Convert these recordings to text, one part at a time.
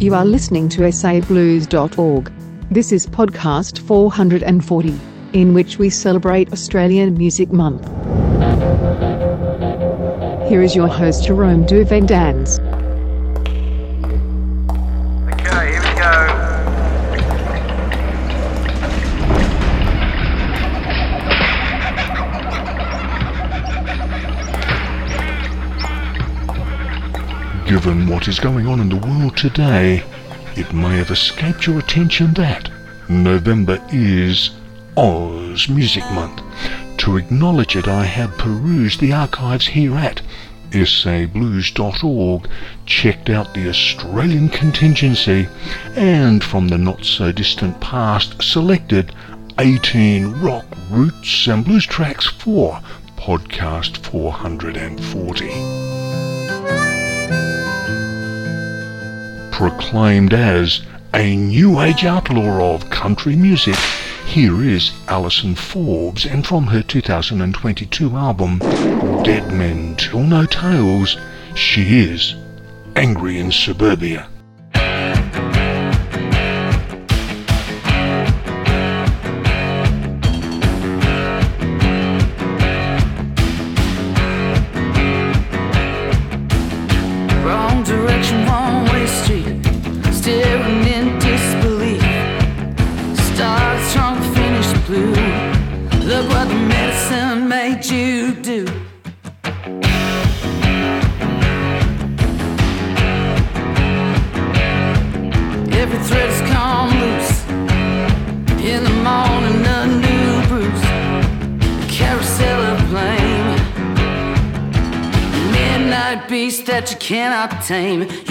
You are listening to sablues.org. This is podcast 440, in which we celebrate Australian Music Month. Here is your host, Jerome Duvendans. Given what is going on in the world today, it may have escaped your attention that November is Oz Music Month. To acknowledge it, I have perused the archives here at sablues.org, checked out the Australian contingency, and from the not so distant past, selected 18 rock, roots, and blues tracks for podcast 440. Proclaimed as a new age outlaw of country music. Here is Allison Forbes, and from her 2022 album, Dead Men Tell No Tales, she is Angry in Suburbia. Cannot tame.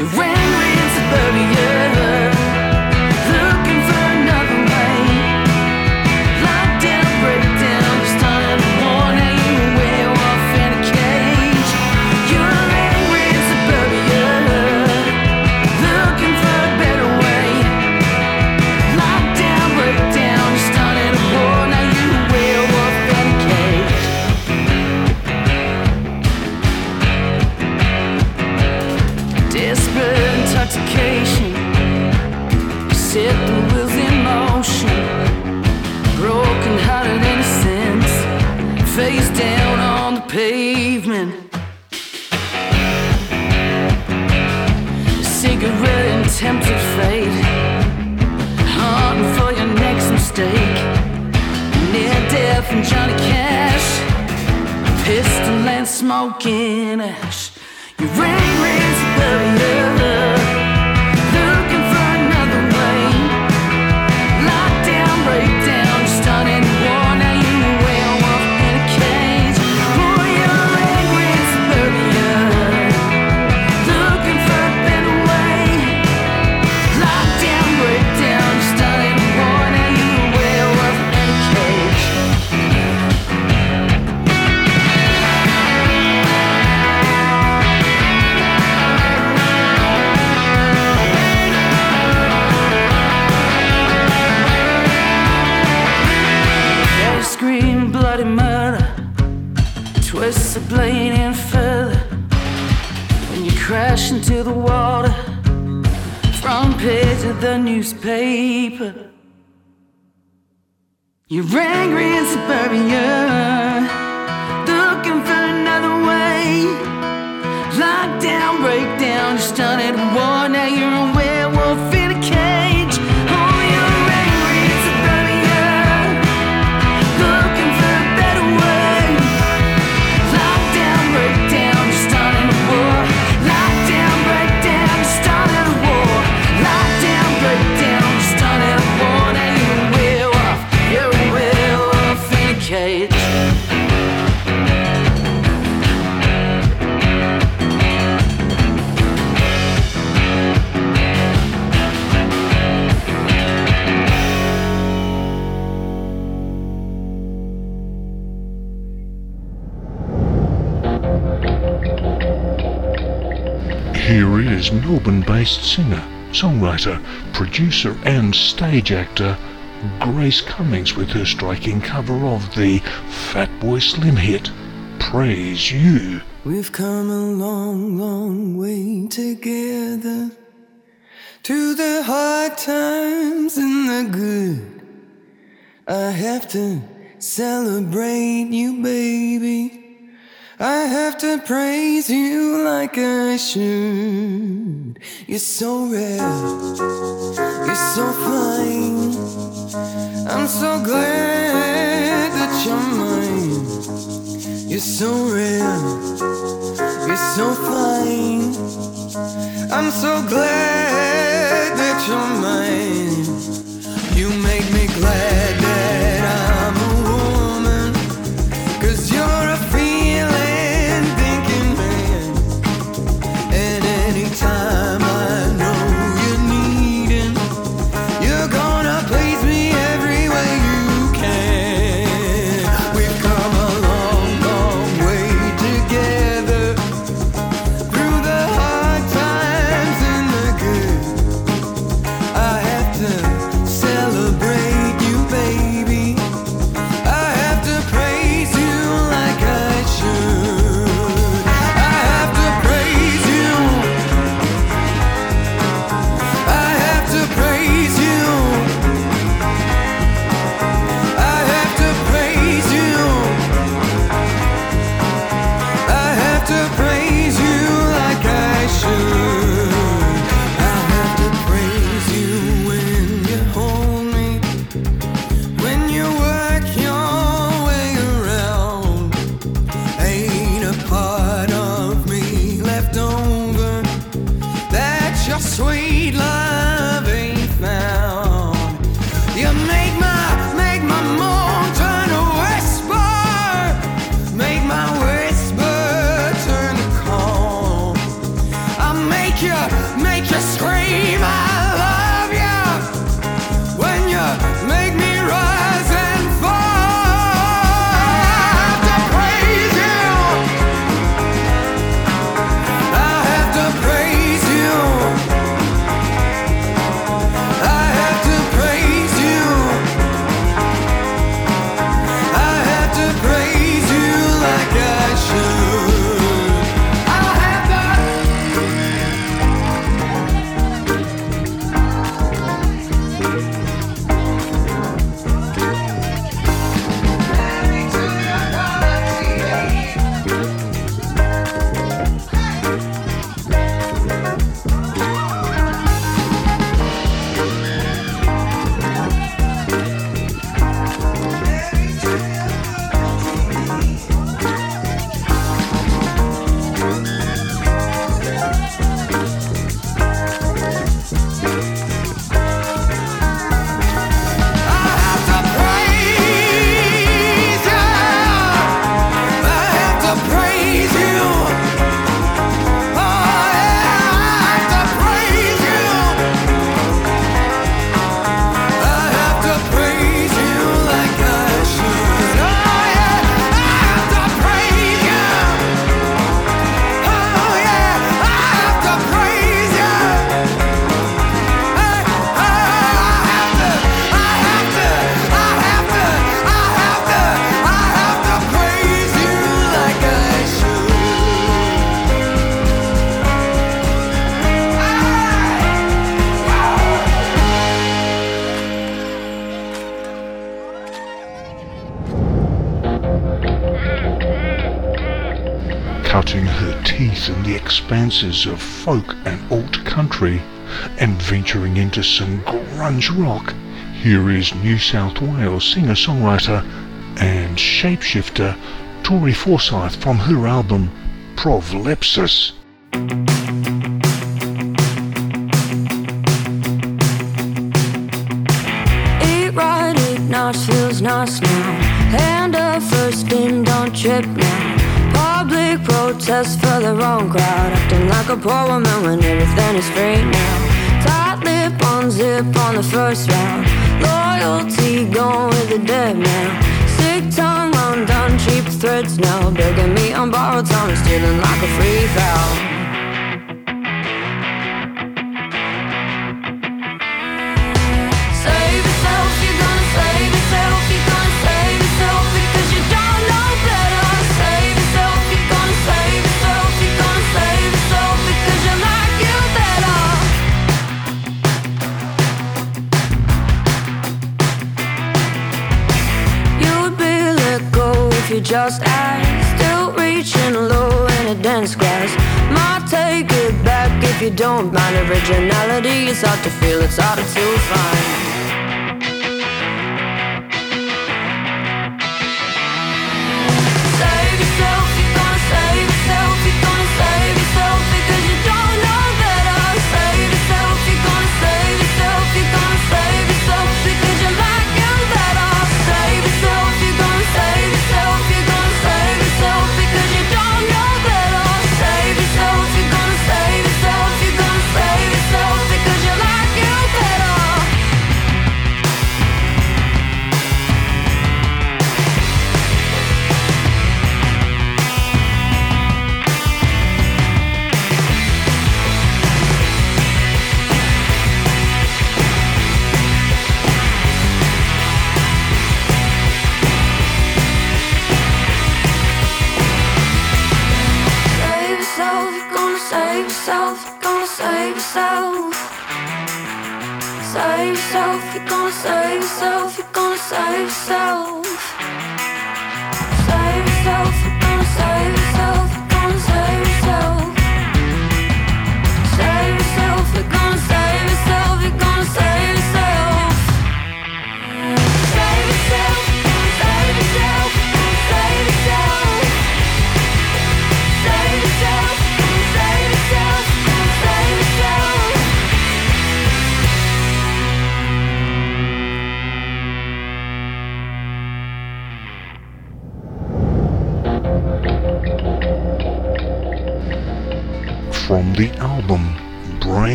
Is Melbourne based singer, songwriter, producer, and stage actor Grace Cummings with her striking cover of the Fatboy Slim hit Praise You. We've come a long, long way together. To the hard times and the good, I have to celebrate you, baby. I have to praise you like I should. You're so rare, you're so fine. I'm so glad that you're mine. You're so rare, you're so fine. I'm so glad that you're mine. Expanses of folk and alt country, and venturing into some grunge rock, here is New South Wales singer-songwriter and shapeshifter Tori Forsyth from her album Provlepseis. Eat right, nice, feels nice now. Hand up first skin, don't trip now. Protest for the wrong crowd. Acting like a poor woman when everything is free now. Tight lip on zip on the first round. Loyalty gone with the dead now. Sick tongue undone, cheap threads now. Begging me on borrowed time, stealing like a free foul. just as Still reaching low in a dense grass. Might take it back if you don't mind. Originality, it's hard to feel, it's hard to find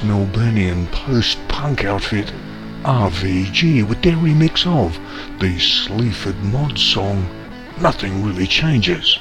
famous Melbourneian post-punk outfit RVG with their remix of the Sleaford Mod song Nothing Really Changes.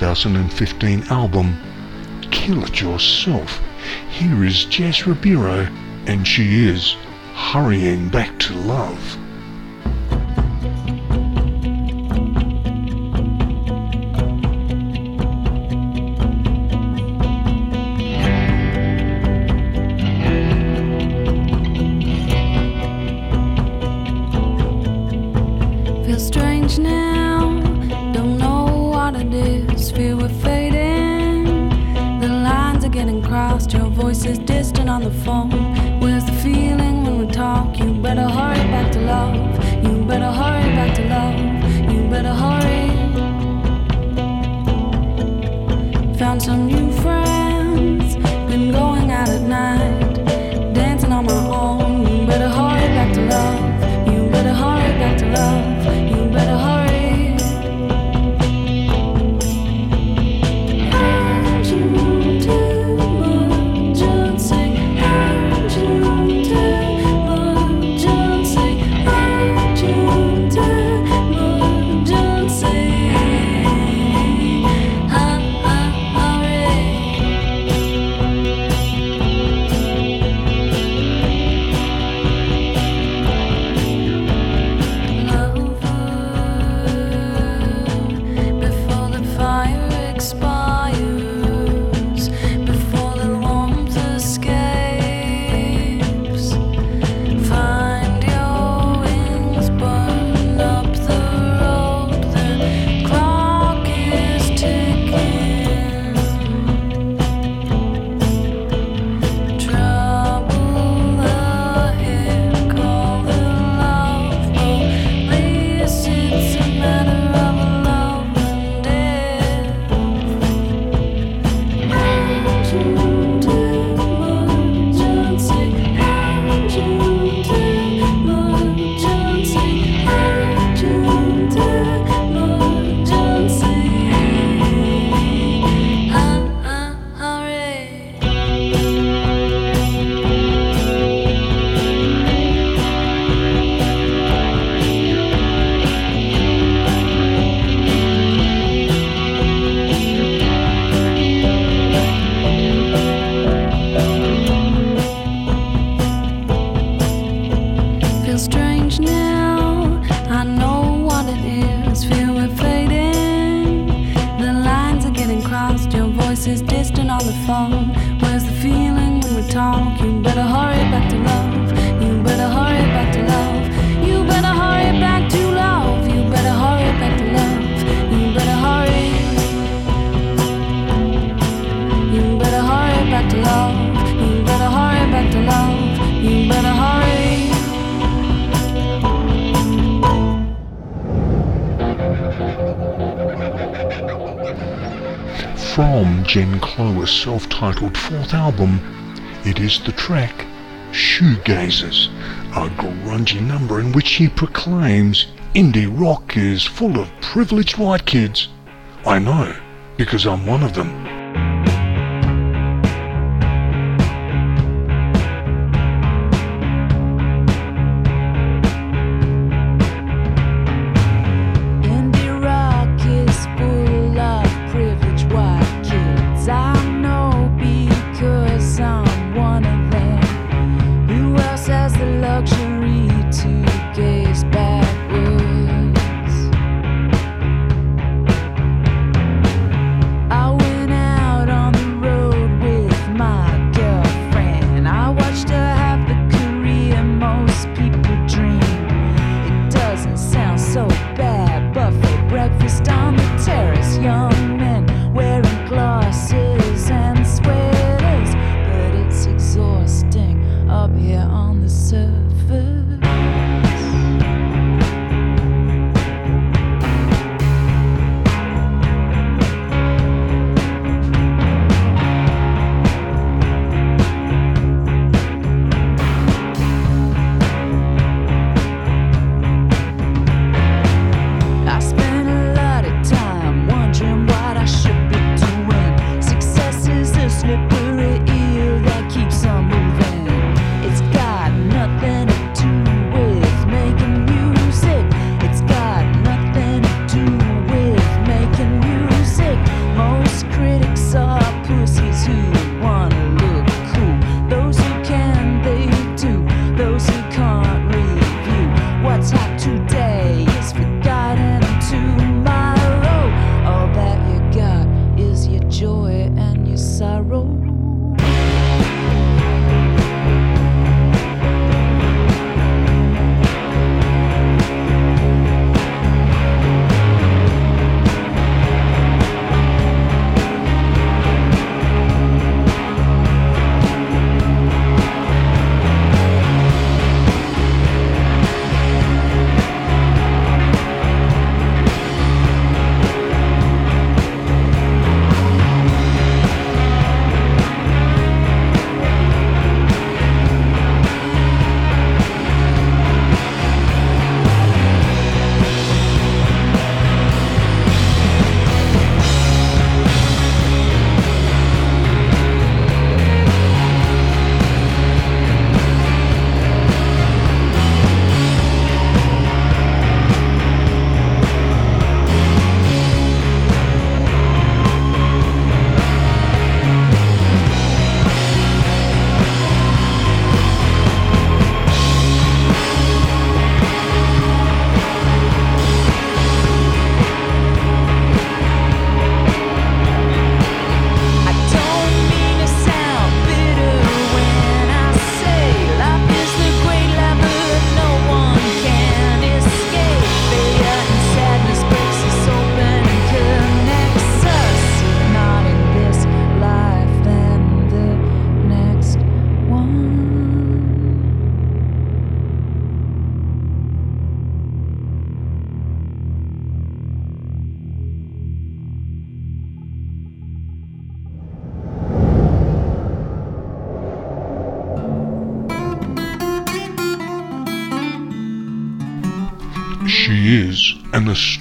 2015 album, Kill It Yourself. Here is Jess Ribeiro, and she is Hurrying Back to Love. fourth album. It is the track Shoegazers, a grungy number in which he proclaims indie rock is full of privileged white kids. I know, because I'm one of them.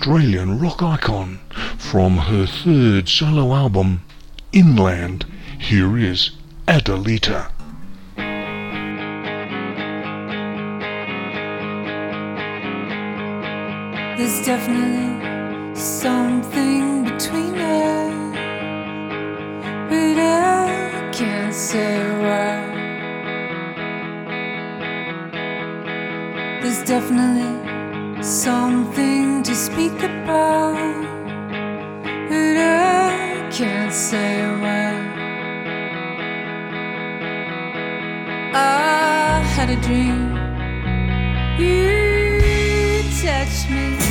Australian rock icon. From her third solo album, Inland, here is Adalita. There's definitely something between us, but I can't say why. There's definitely something to speak about, but I can't say why. I had a dream. You touched me.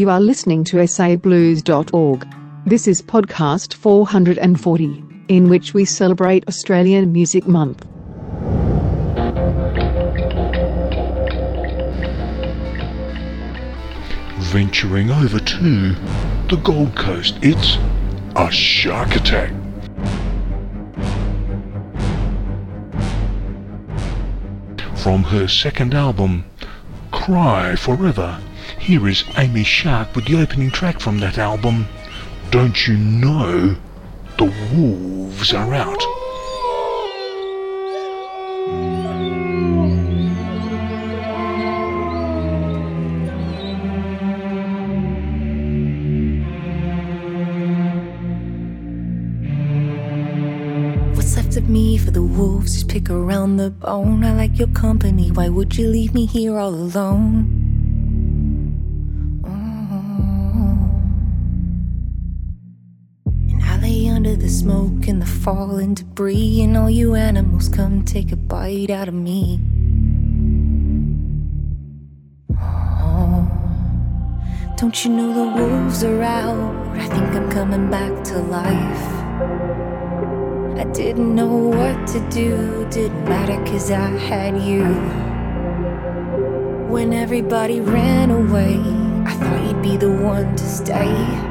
You are listening to sablues.org. This is podcast 440, in which we celebrate Australian Music Month. Venturing over to the Gold Coast, it's a shark attack. From her second album, Cry Forever, here is Amy Shark with the opening track from that album. Don't you know the wolves are out? What's left of me for the wolves? Just pick around the bone. I like your company. Why would you leave me here all alone? Smoke and debris, and all you animals come take a bite out of me. Oh. Don't you know the wolves are out? I think I'm coming back to life. I didn't know what to do, didn't matter cause I had you. When everybody ran away, I thought you'd be the one to stay.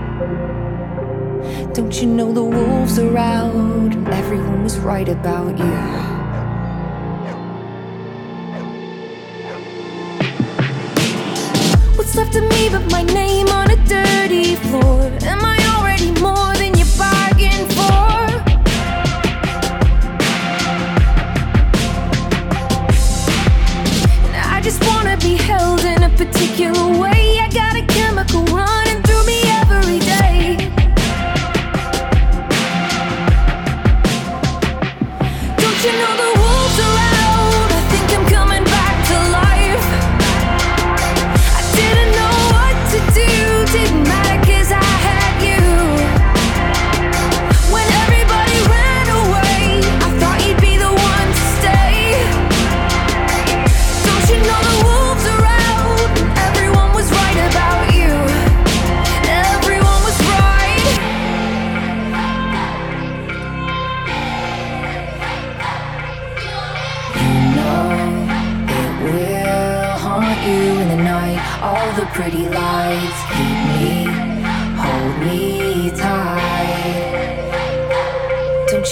Don't you know the wolves are out everyone was right about you? What's left of me but my name on a dirty floor? Am I already more than you bargained for? And I just wanna be held in a particular way.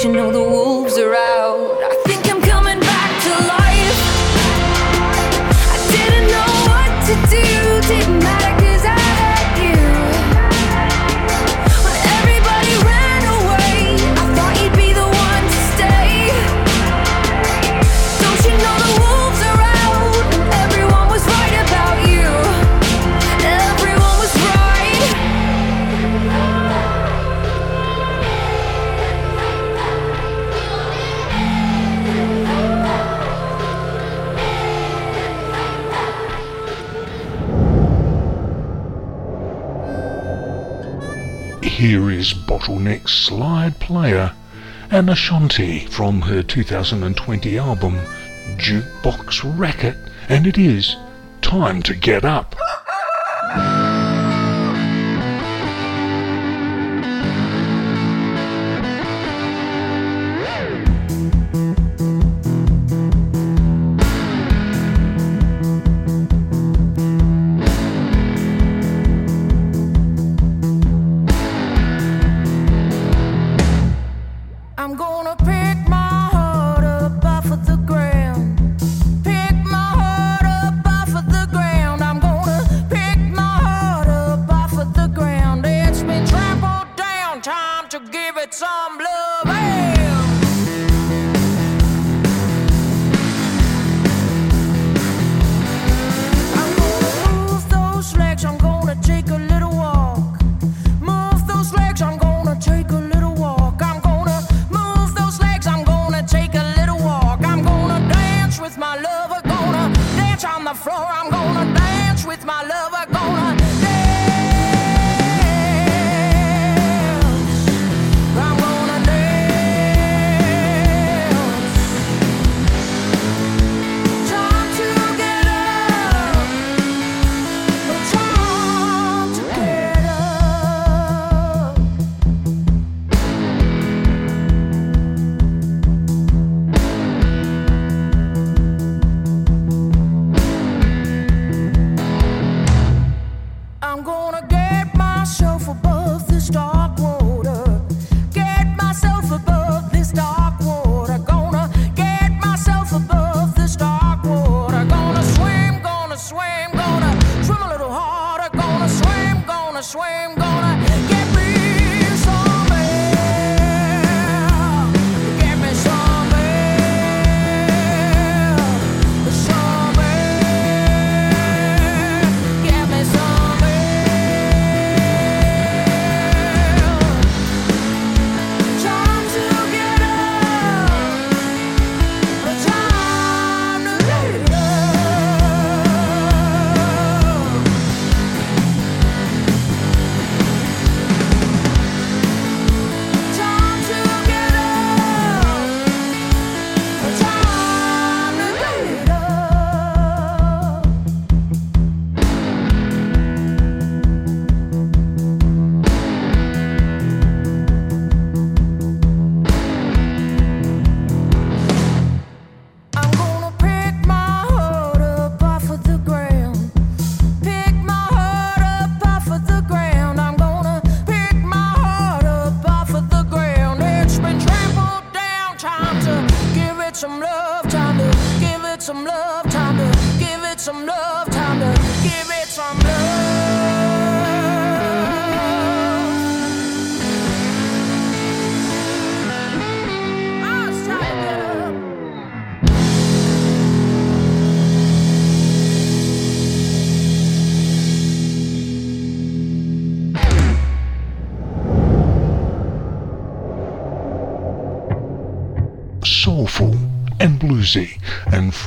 You know the wolves are out? I think I'm coming back to life. I didn't know what to do, didn't matter Bottleneck Slide Player Anna Scionti from her 2020 album Jukebox Racket, and it is time to get up.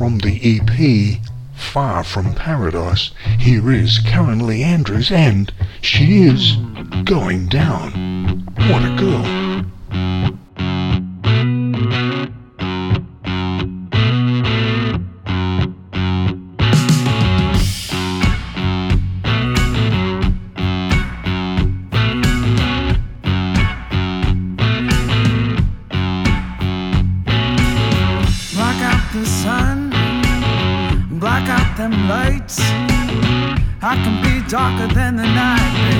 from the EP Far From Paradise, here is Karen Andrews and she is going down. What a girl. darker than the night.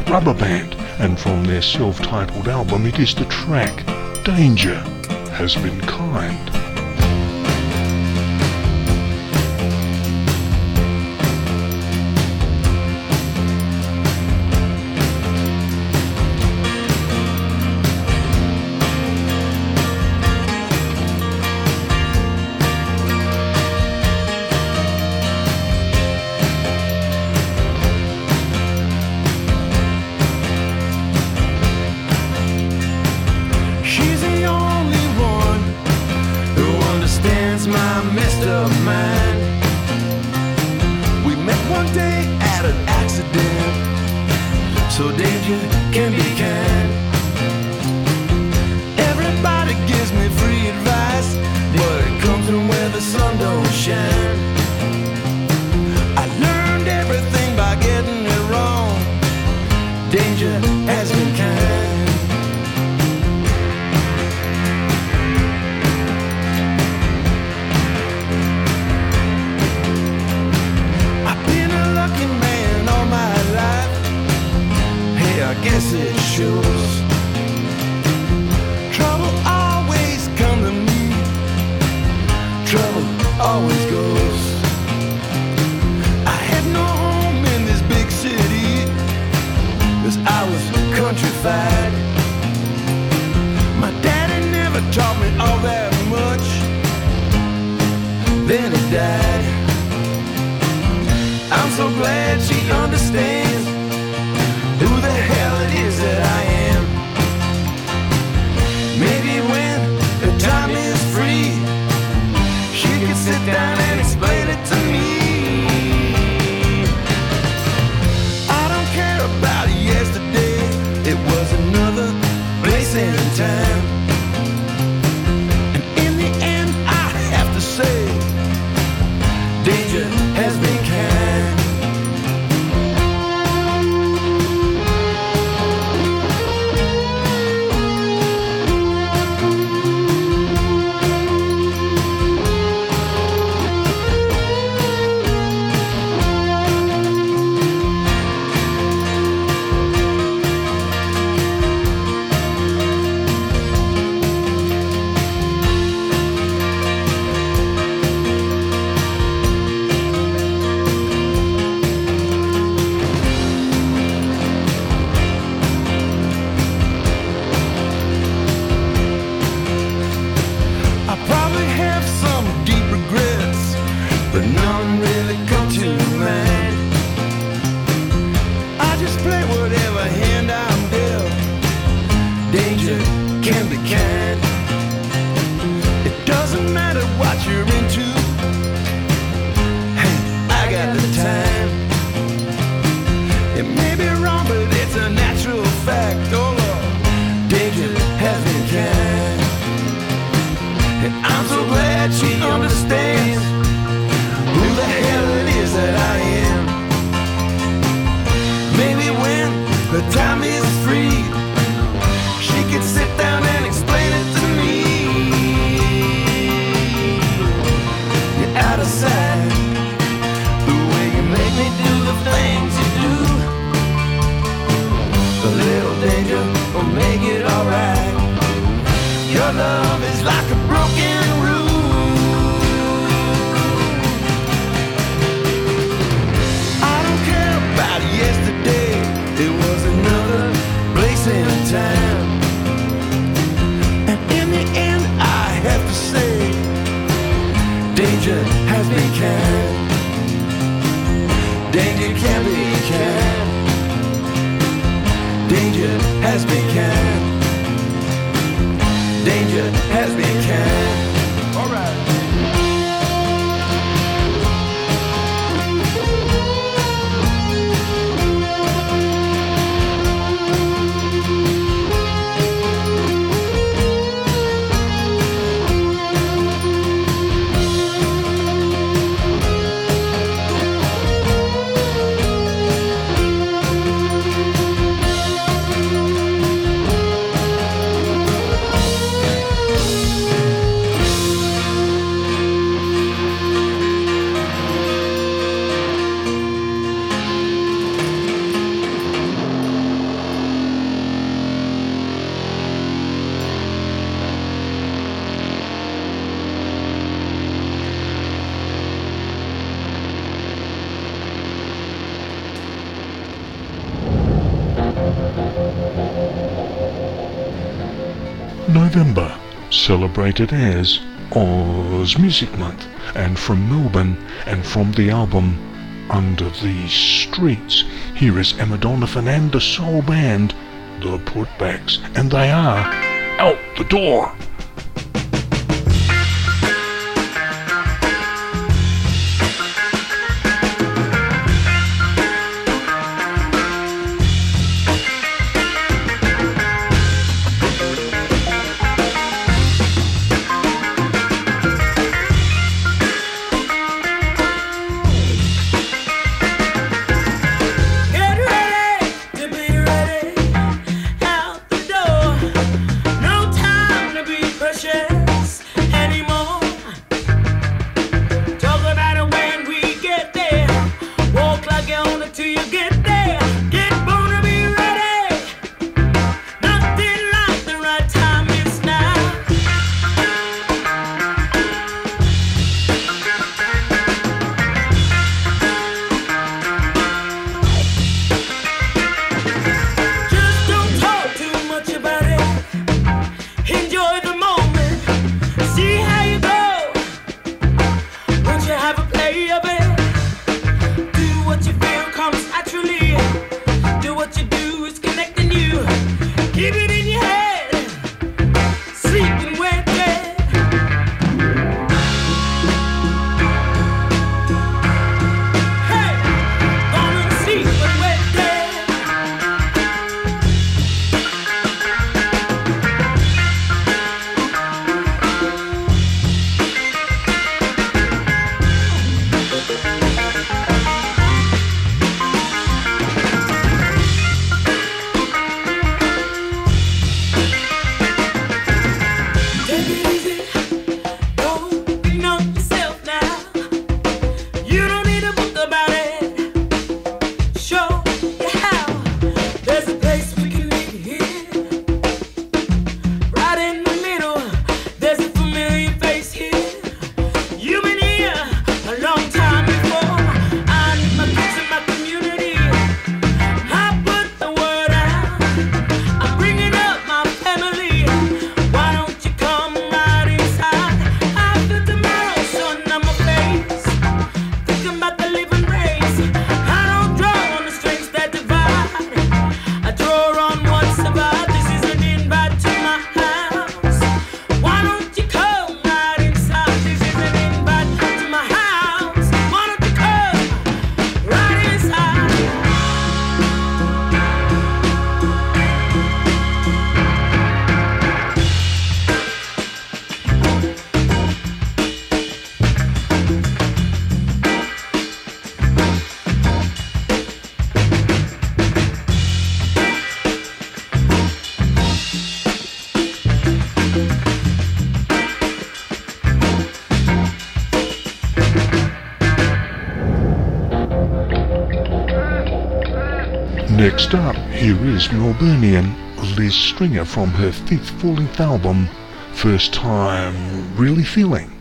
Red Rubber Band, and from their self-titled album it is the track Danger Has Been Kind. Danger can be. Danger has been canned. Danger has been canned. celebrated as Oz Music Month, and from Melbourne, and from the album Under These Streets, here is Emma Donovan and the Soul Band, The Putbacks, and they are out the door. Next up, here is Melburnian Liz Stringer from her fifth full length album, First Time Really Feeling.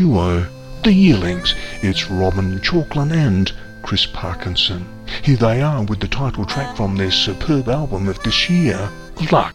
duo, the Yearlings. It's Robyn Chalklen and Chris Parkinson. Here they are with the title track from their superb album of this year, Luck.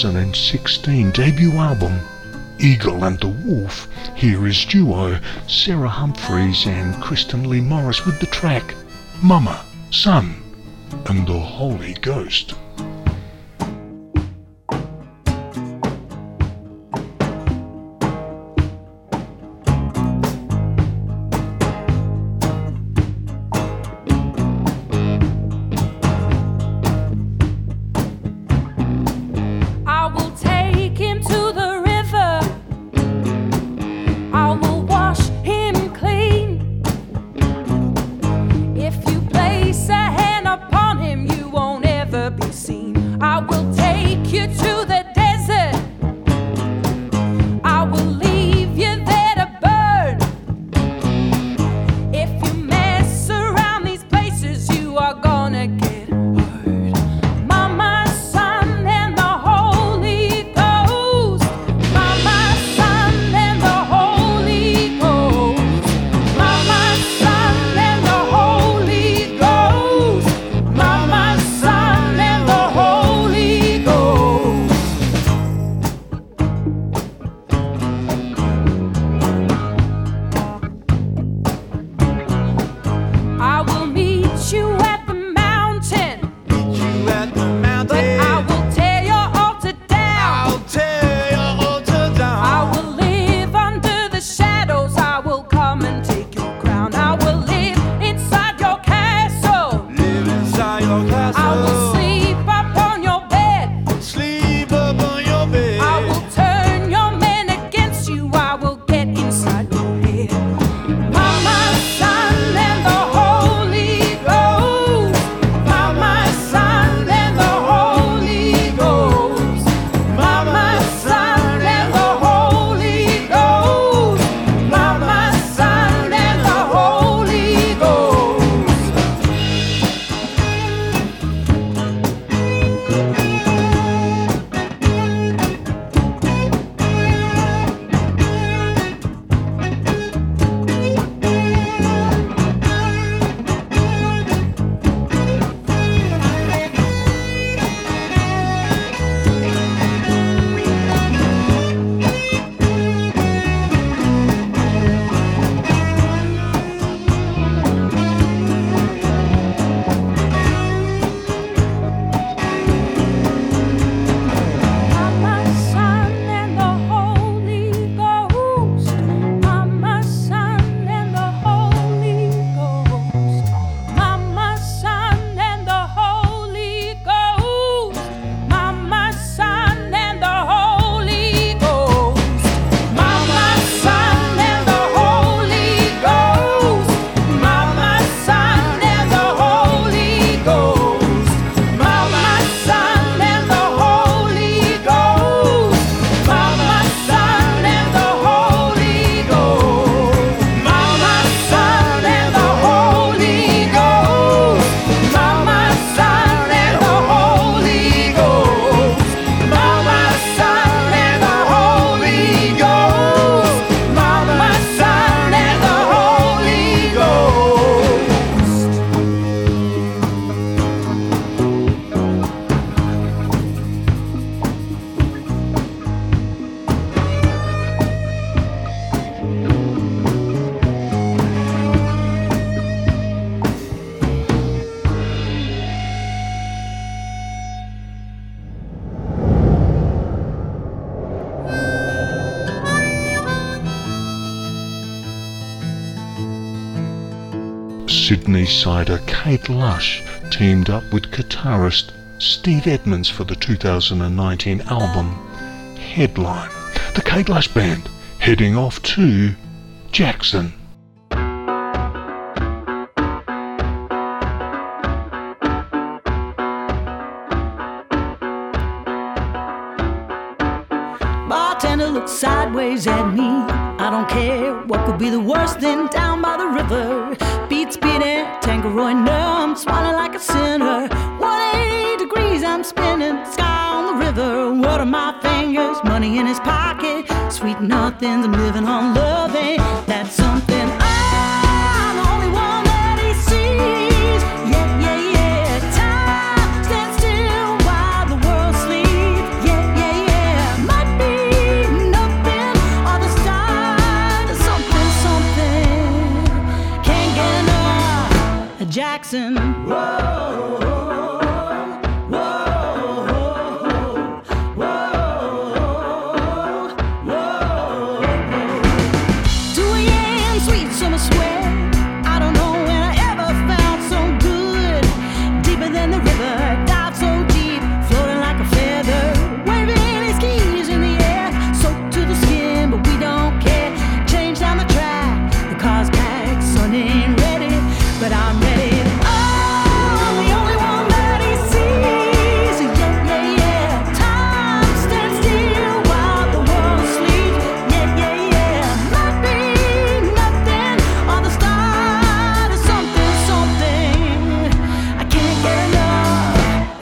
2016 debut album, Eagle and the Wolf. Here is duo Sarah Humphreys and Kristen Lee Morris with the track Mama, Son, and the Holy Ghost. B-sider Kate Lush teamed up with guitarist Steve Edmonds for the 2019 album Headline. The Kate Lush Band heading off to Jackson. like nothing's living on love.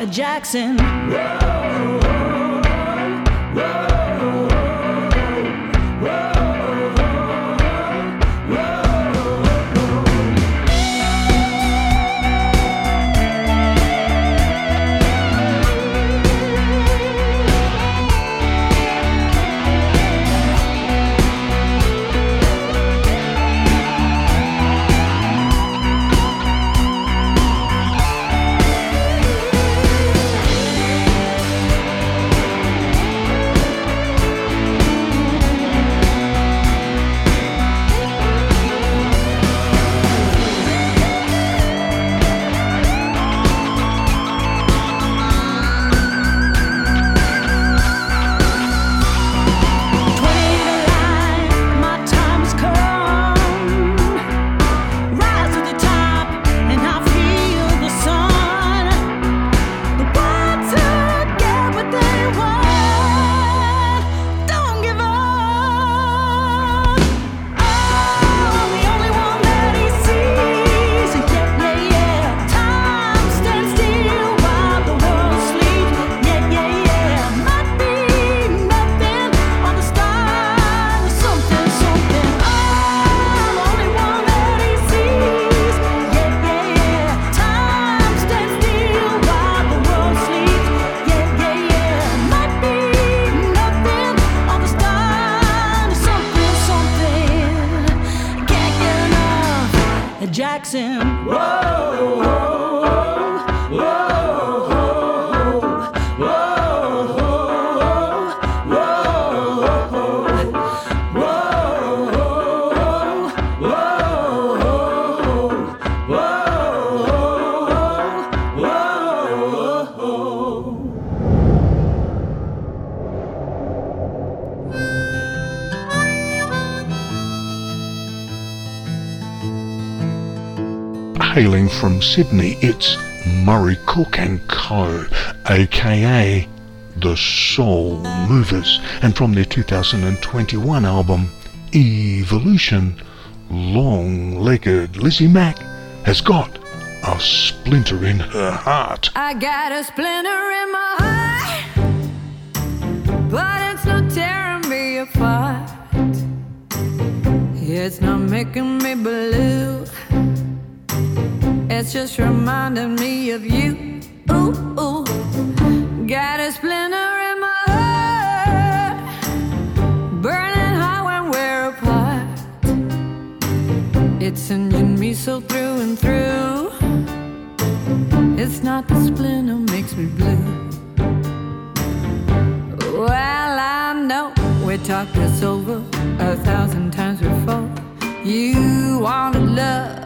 Jackson. Whoa. from Sydney, it's Murray Cook and Co., aka The Soul Movers, and from their 2021 album Evolution, long legged Lizzie Mack has got a splinter in her heart. I got a splinter in my heart, but it's not tearing me apart. It's not making me blue. It's just reminding me of you. Ooh, ooh. Got a splinter in my heart, burning hot when we're apart. It's injuring me so through and through. It's not the splinter makes me blue. Well, I know we talked this over a thousand times before. You wanted love.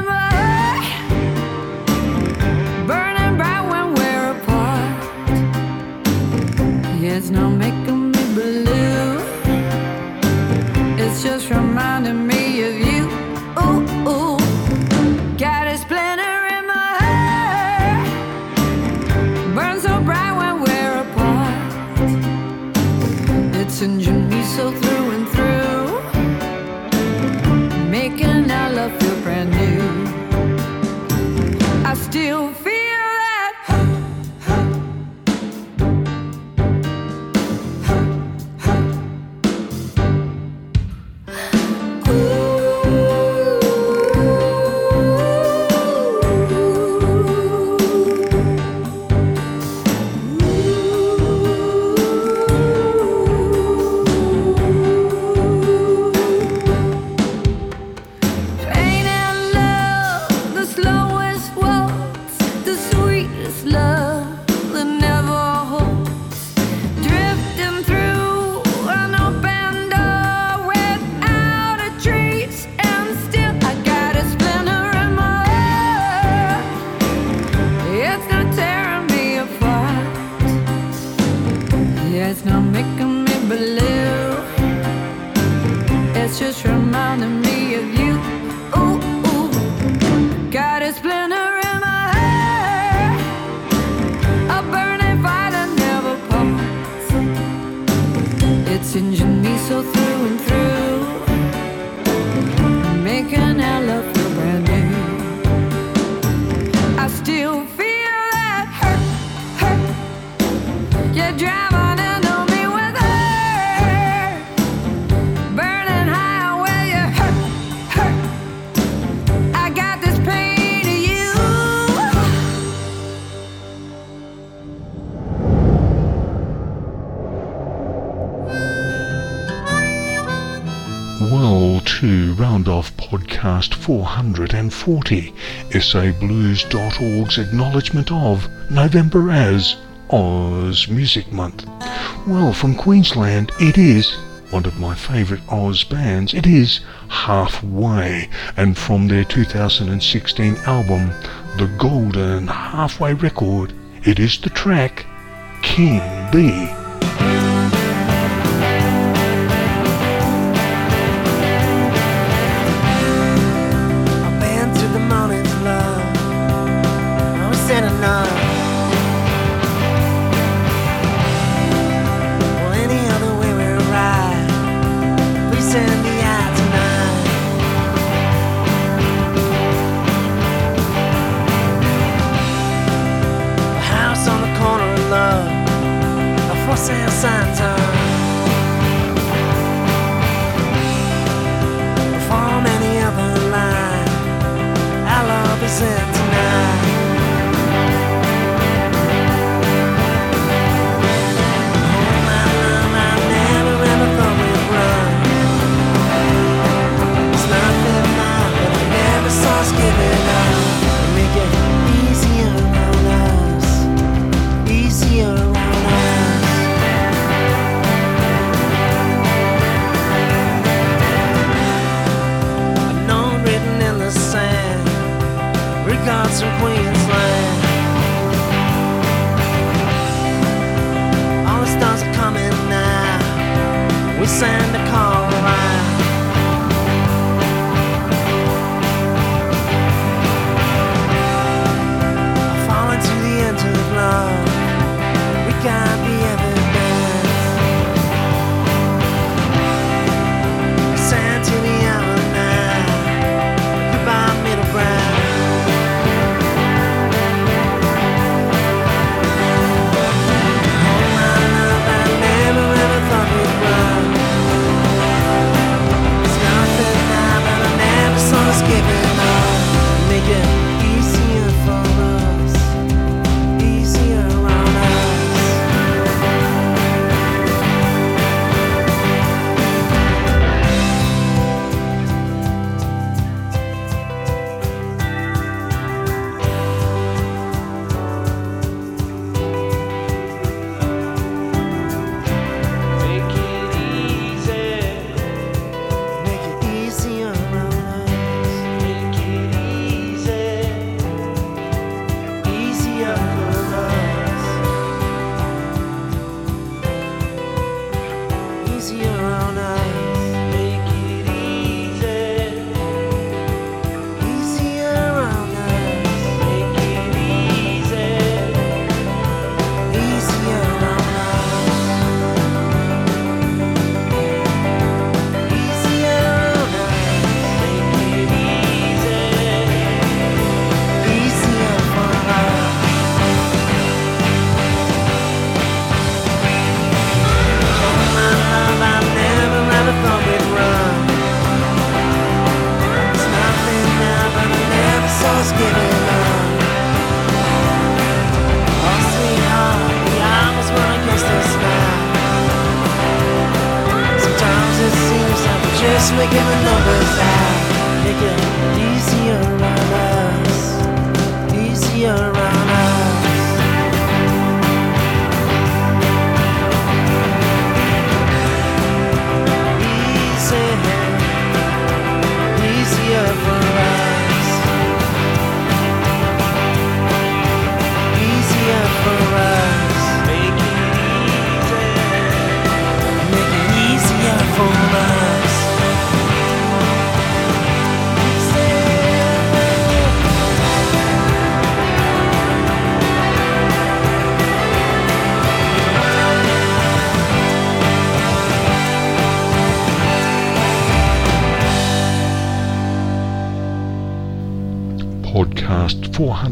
It's not making me blue. It's just reminding me. 440, SABlues.org's acknowledgement of November as Oz Music Month. Well, from Queensland, it is one of my favourite Oz bands. It is Halfway, and from their 2016 album, The Golden Halfway Record, it is the track King Bee.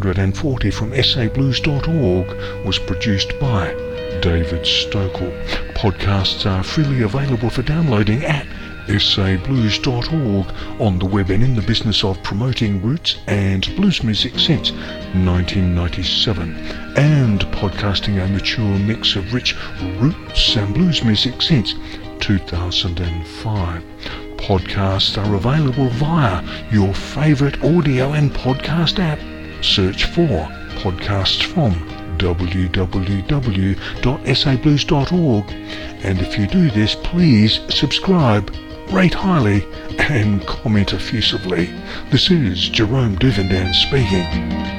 140 from sablues.org was produced by David Stokel. Podcasts are freely available for downloading at sablues.org on the web and in the business of promoting roots and blues music since 1997 and podcasting a mature mix of rich roots and blues music since 2005. Podcasts are available via your favorite audio and podcast app Search for podcasts from www.sablues.org. And if you do this, please subscribe, rate highly, and comment effusively. This is Jerome Duvendan speaking.